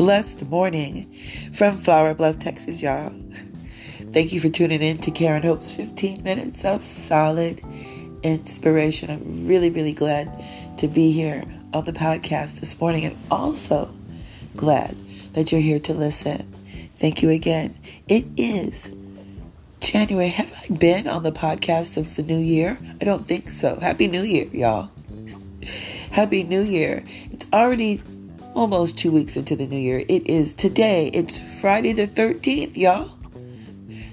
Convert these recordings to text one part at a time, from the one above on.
blessed morning from Flower Bluff, Texas, y'all. Thank you for tuning in to Karen Hope's 15 minutes of solid inspiration. I'm really, really glad to be here on the podcast this morning and also glad that you're here to listen. Thank you again. It is January. Have I been on the podcast since the new year? I don't think so. Happy New Year, y'all. Happy New Year. It's already almost two weeks into the new year. It is today. It's Friday the 13th, y'all.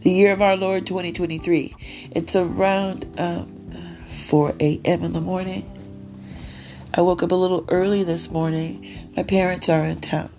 The year of our Lord 2023. It's around um, 4 a.m. in the morning. I woke up a little early this morning. My parents are in town.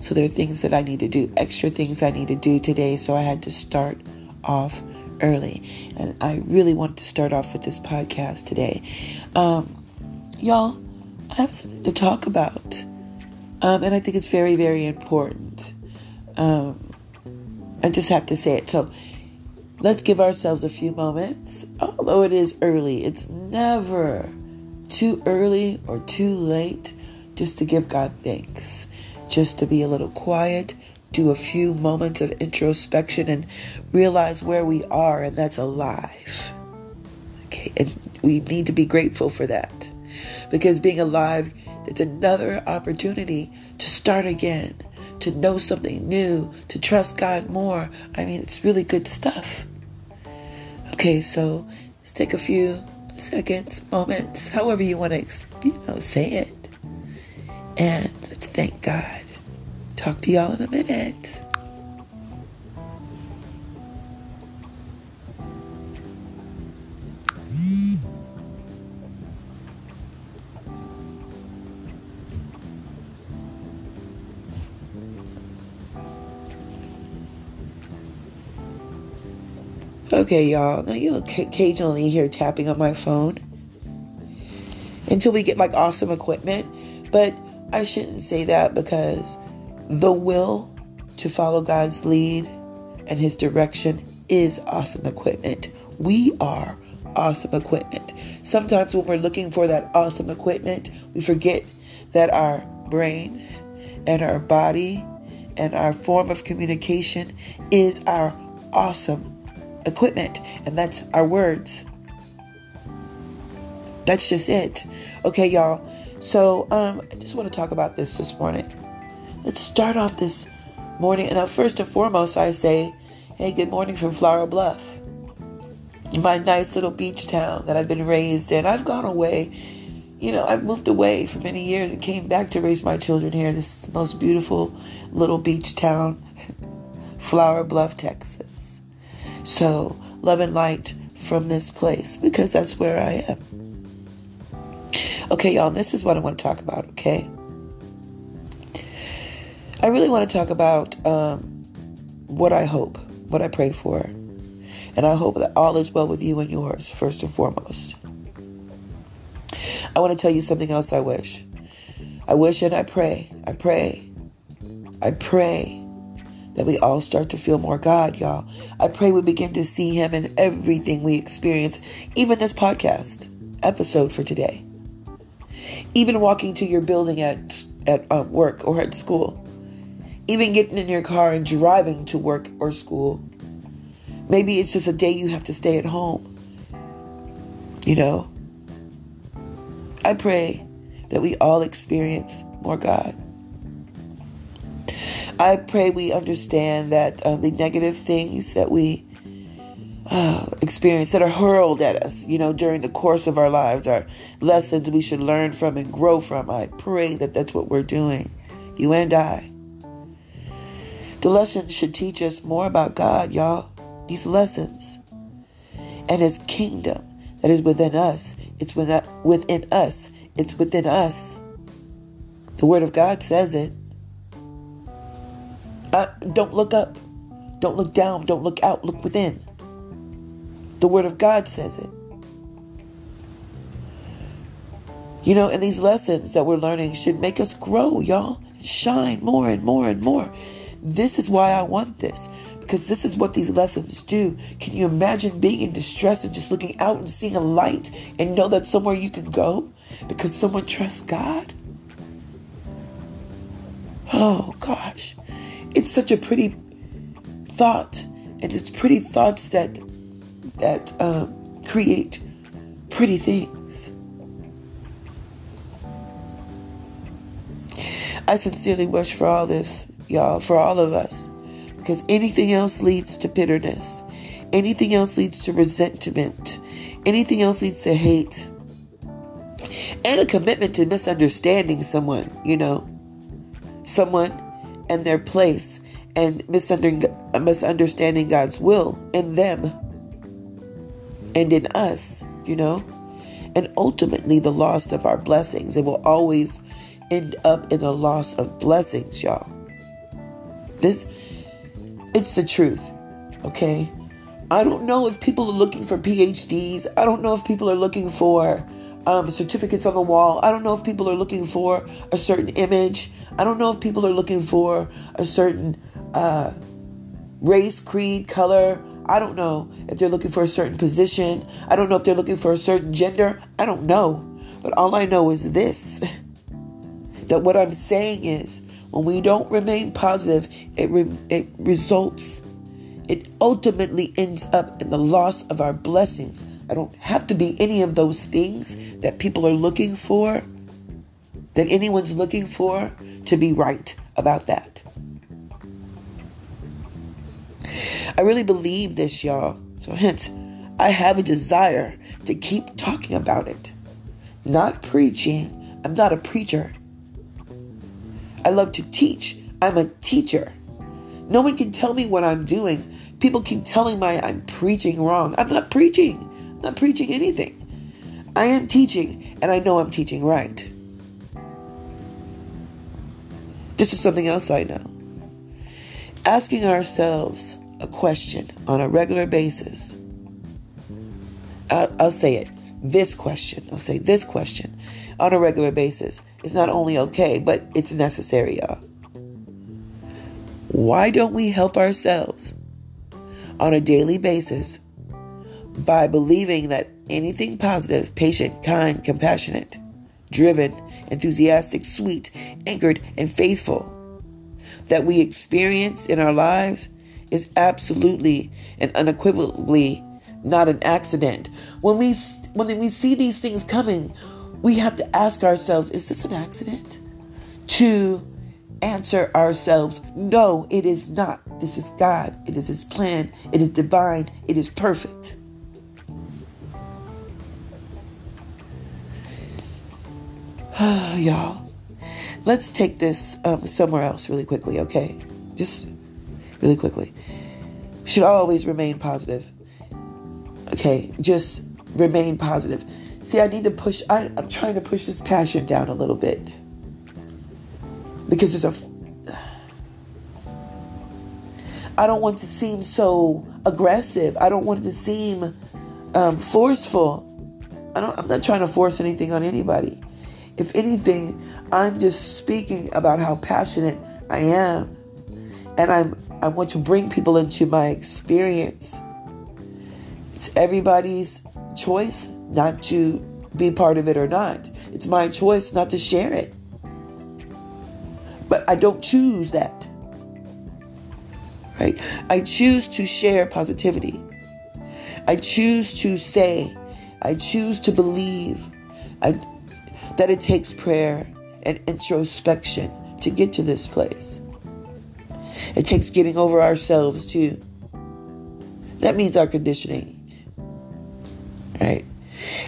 So there are things that I need to do, extra things I need to do today. So I had to start off early. And I really wanted to start off with this podcast today. Um, y'all, I have something to talk about. Um, and I think it's very, very important. Um, I just have to say it. So let's give ourselves a few moments. Although it is early, it's never too early or too late just to give God thanks just to be a little quiet, do a few moments of introspection, and realize where we are, and that's alive. Okay, and we need to be grateful for that because being alive, it's another opportunity to start again, to know something new, to trust God more. I mean, it's really good stuff. Okay, so let's take a few seconds, moments, however you want to, you know, say it. And let's thank God. Talk to y'all in a minute. Okay, y'all. Now you'll occasionally hear tapping on my phone until we get like awesome equipment. But I shouldn't say that because the will to follow God's lead and His direction is awesome equipment. We are awesome equipment. Sometimes when we're looking for that awesome equipment, we forget that our brain and our body and our form of communication is our awesome equipment, and that's our words. That's just it. Okay, y'all. So, um, I just want to talk about this this morning. Let's start off this morning. Now, first and foremost, I say, hey, good morning from Flower Bluff, my nice little beach town that I've been raised in. I've gone away. You know, I've moved away for many years and came back to raise my children here. This is the most beautiful little beach town, Flower Bluff, Texas. So, love and light from this place because that's where I am. Okay, y'all, this is what I want to talk about, okay? I really want to talk about um, what I hope, what I pray for. And I hope that all is well with you and yours, first and foremost. I want to tell you something else I wish. I wish and I pray, I pray, I pray that we all start to feel more God, y'all. I pray we begin to see Him in everything we experience, even this podcast episode for today. Even walking to your building at, at um, work or at school even getting in your car and driving to work or school. Maybe it's just a day you have to stay at home. You know, I pray that we all experience more God. I pray we understand that uh, the negative things that we uh, experience that are hurled at us, you know, during the course of our lives are lessons we should learn from and grow from. I pray that that's what we're doing, you and I. The lessons should teach us more about God, y'all. These lessons and His kingdom that is within us. It's within us. It's within us. The Word of God says it. Uh, don't look up. Don't look down. Don't look out. Look within. The Word of God says it. You know, and these lessons that we're learning should make us grow, y'all. Shine more and more and more. This is why I want this because this is what these lessons do. Can you imagine being in distress and just looking out and seeing a light and know that somewhere you can go because someone trusts God? Oh gosh, it's such a pretty thought, and it's pretty thoughts that that um, create pretty things. I sincerely wish for all this, y'all, for all of us, because anything else leads to bitterness. Anything else leads to resentment. Anything else leads to hate. And a commitment to misunderstanding someone, you know, someone and their place and misunderstanding God's will in them and in us, you know, and ultimately the loss of our blessings. It will always end up in a loss of blessings, y'all. This, it's the truth, okay? I don't know if people are looking for PhDs. I don't know if people are looking for um, certificates on the wall. I don't know if people are looking for a certain image. I don't know if people are looking for a certain uh, race, creed, color. I don't know if they're looking for a certain position. I don't know if they're looking for a certain gender. I don't know. But all I know is this that what I'm saying is when we don't remain positive, it, re- it results, it ultimately ends up in the loss of our blessings. I don't have to be any of those things that people are looking for, that anyone's looking for to be right about that. I really believe this, y'all. So, hence, I have a desire to keep talking about it. Not preaching. I'm not a preacher. I love to teach. I'm a teacher. No one can tell me what I'm doing. People keep telling me I'm preaching wrong. I'm not preaching. Not preaching anything. I am teaching, and I know I'm teaching right. This is something else I know. Asking ourselves a question on a regular basis. I'll, I'll say it. This question. I'll say this question on a regular basis is not only okay, but it's necessary, y'all. Why don't we help ourselves on a daily basis by believing that anything positive, patient, kind, compassionate, driven, enthusiastic, sweet, anchored, and faithful that we experience in our lives is absolutely and unequivocally not an accident. When we when we see these things coming, we have to ask ourselves, is this an accident? To answer ourselves, no, it is not. This is God. It is his plan. It is divine. It is perfect. Y'all, let's take this um, somewhere else really quickly, okay? Just really quickly. Should always remain positive. Okay, just remain positive. See, I need to push, I, I'm trying to push this passion down a little bit. Because there's a. I don't want to seem so aggressive. I don't want to seem um, forceful. I don't, I'm not trying to force anything on anybody. If anything, I'm just speaking about how passionate I am. And I'm I want to bring people into my experience. It's everybody's choice not to be part of it or not. It's my choice not to share it. But I don't choose that. Right? I choose to share positivity. I choose to say, I choose to believe I, that it takes prayer and introspection to get to this place. It takes getting over ourselves too. That means our conditioning. Right?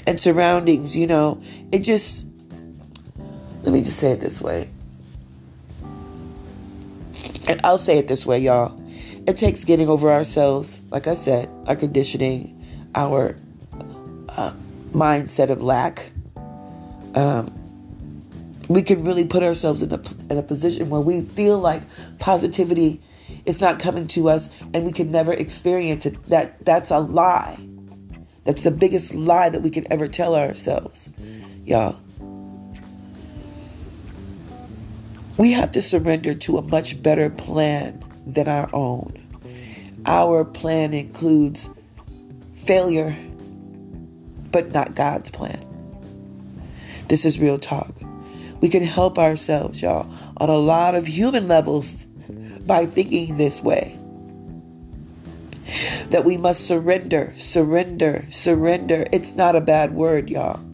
And surroundings, you know, it just, let me just say it this way. And I'll say it this way, y'all. It takes getting over ourselves, like I said, our conditioning, our uh, mindset of lack. Um, we can really put ourselves in a, in a position where we feel like positivity is not coming to us and we can never experience it. That that's a lie. That's the biggest lie that we can ever tell ourselves. Y'all. We have to surrender to a much better plan than our own. Our plan includes failure, but not God's plan. This is real talk. We can help ourselves, y'all, on a lot of human levels by thinking this way. That we must surrender, surrender, surrender. It's not a bad word, y'all.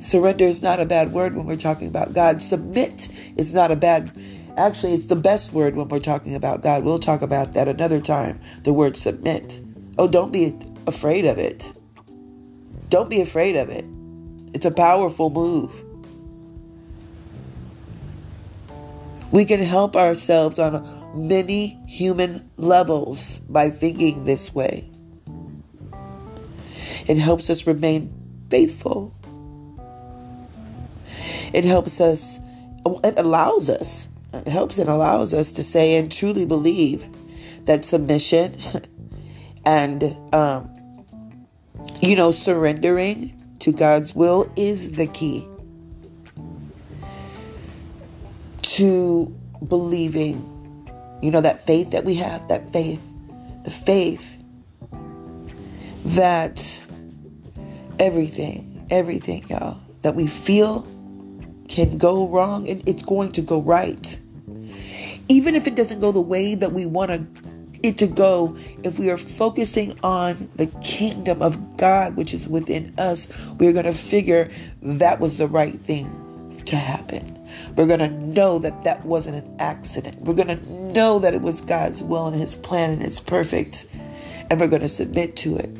Surrender is not a bad word when we're talking about God. Submit is not a bad Actually, it's the best word when we're talking about God. We'll talk about that another time. The word submit. Oh, don't be afraid of it. Don't be afraid of it. It's a powerful move. We can help ourselves on many human levels by thinking this way. It helps us remain faithful. It helps us, it allows us it helps and allows us to say and truly believe that submission and, um, you know, surrendering to God's will is the key to believing. You know, that faith that we have, that faith, the faith that everything, everything, y'all, that we feel can go wrong and it's going to go right. Even if it doesn't go the way that we want it to go, if we are focusing on the kingdom of God, which is within us, we're going to figure that was the right thing to happen. We're going to know that that wasn't an accident. We're going to know that it was God's will and His plan and it's perfect. And we're going to submit to it.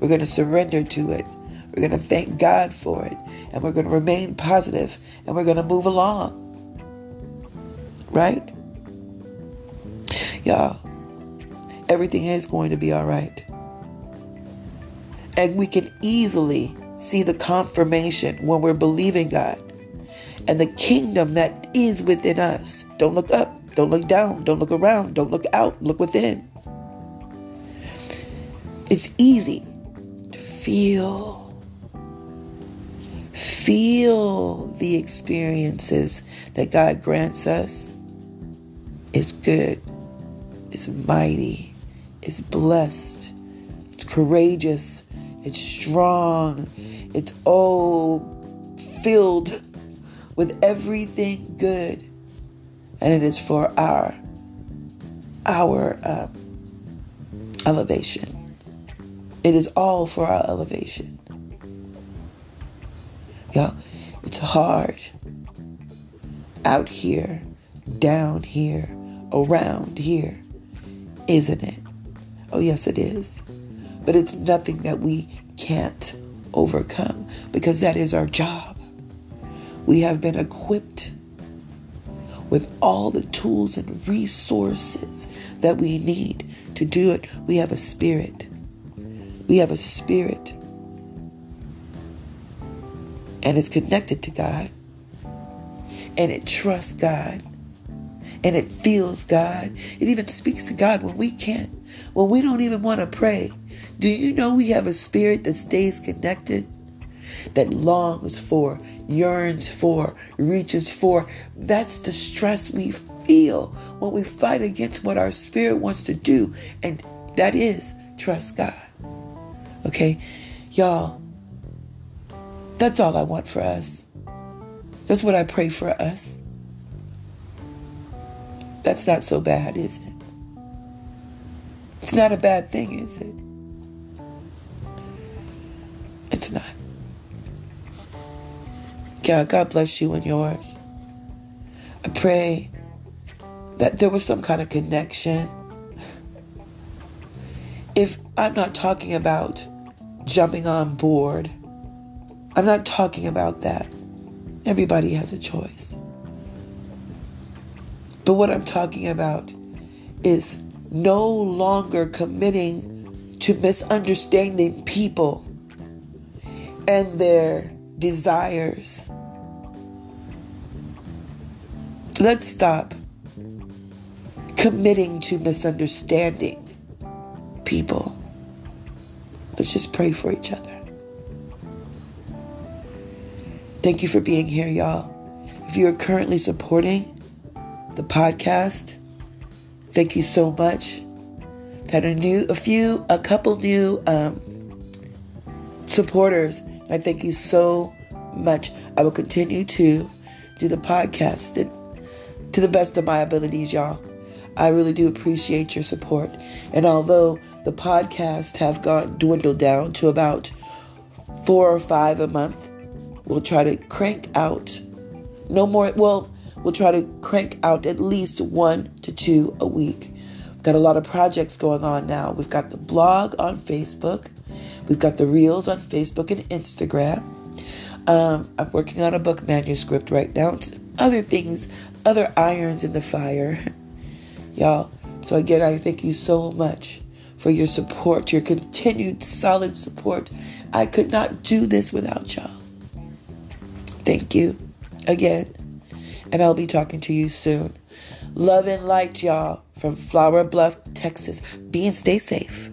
We're going to surrender to it. We're going to thank God for it. And we're going to remain positive and we're going to move along. Right? Y'all, everything is going to be all right. And we can easily see the confirmation when we're believing God and the kingdom that is within us. Don't look up, don't look down, don't look around, don't look out, look within. It's easy to feel feel the experiences that God grants us is good, is mighty, is blessed, it's courageous, it's strong, it's all filled with everything good, and it is for our our um, elevation. It is all for our elevation. Yeah, it's hard out here, down here, around here, isn't it? Oh, yes, it is. But it's nothing that we can't overcome because that is our job. We have been equipped with all the tools and resources that we need to do it. We have a spirit. We have a spirit and it's connected to God and it trusts God and it feels God. It even speaks to God when we can't, when we don't even want to pray. Do you know we have a spirit that stays connected, that longs for, yearns for, reaches for? That's the stress we feel when we fight against what our spirit wants to do, and that is trust God. Okay, y'all, that's all I want for us. That's what I pray for us. That's not so bad, is it? It's not a bad thing, is it? It's not. God, God bless you and yours. I pray that there was some kind of connection. If I'm not talking about jumping on board I'm not talking about that. Everybody has a choice. But what I'm talking about is no longer committing to misunderstanding people and their desires. Let's stop committing to misunderstanding people. Let's just pray for each other. Thank you for being here, y'all. If you are currently supporting the podcast, thank you so much. Had a new, a few, a couple new um, supporters. I thank you so much. I will continue to do the podcast and to the best of my abilities, y'all. I really do appreciate your support. And although the podcasts have gone dwindled down to about four or five a month, we'll try to crank out no more. Well, we'll try to crank out at least one to two a week. We've got a lot of projects going on now. We've got the blog on Facebook. We've got the reels on Facebook and Instagram. Um, I'm working on a book manuscript right now. It's other things, other irons in the fire, y'all. So again, I thank you so much for your support, your continued solid support. I could not do this without y'all. Thank you again. And I'll be talking to you soon. Love and light, y'all, from Flower Bluff, Texas. Be and stay safe.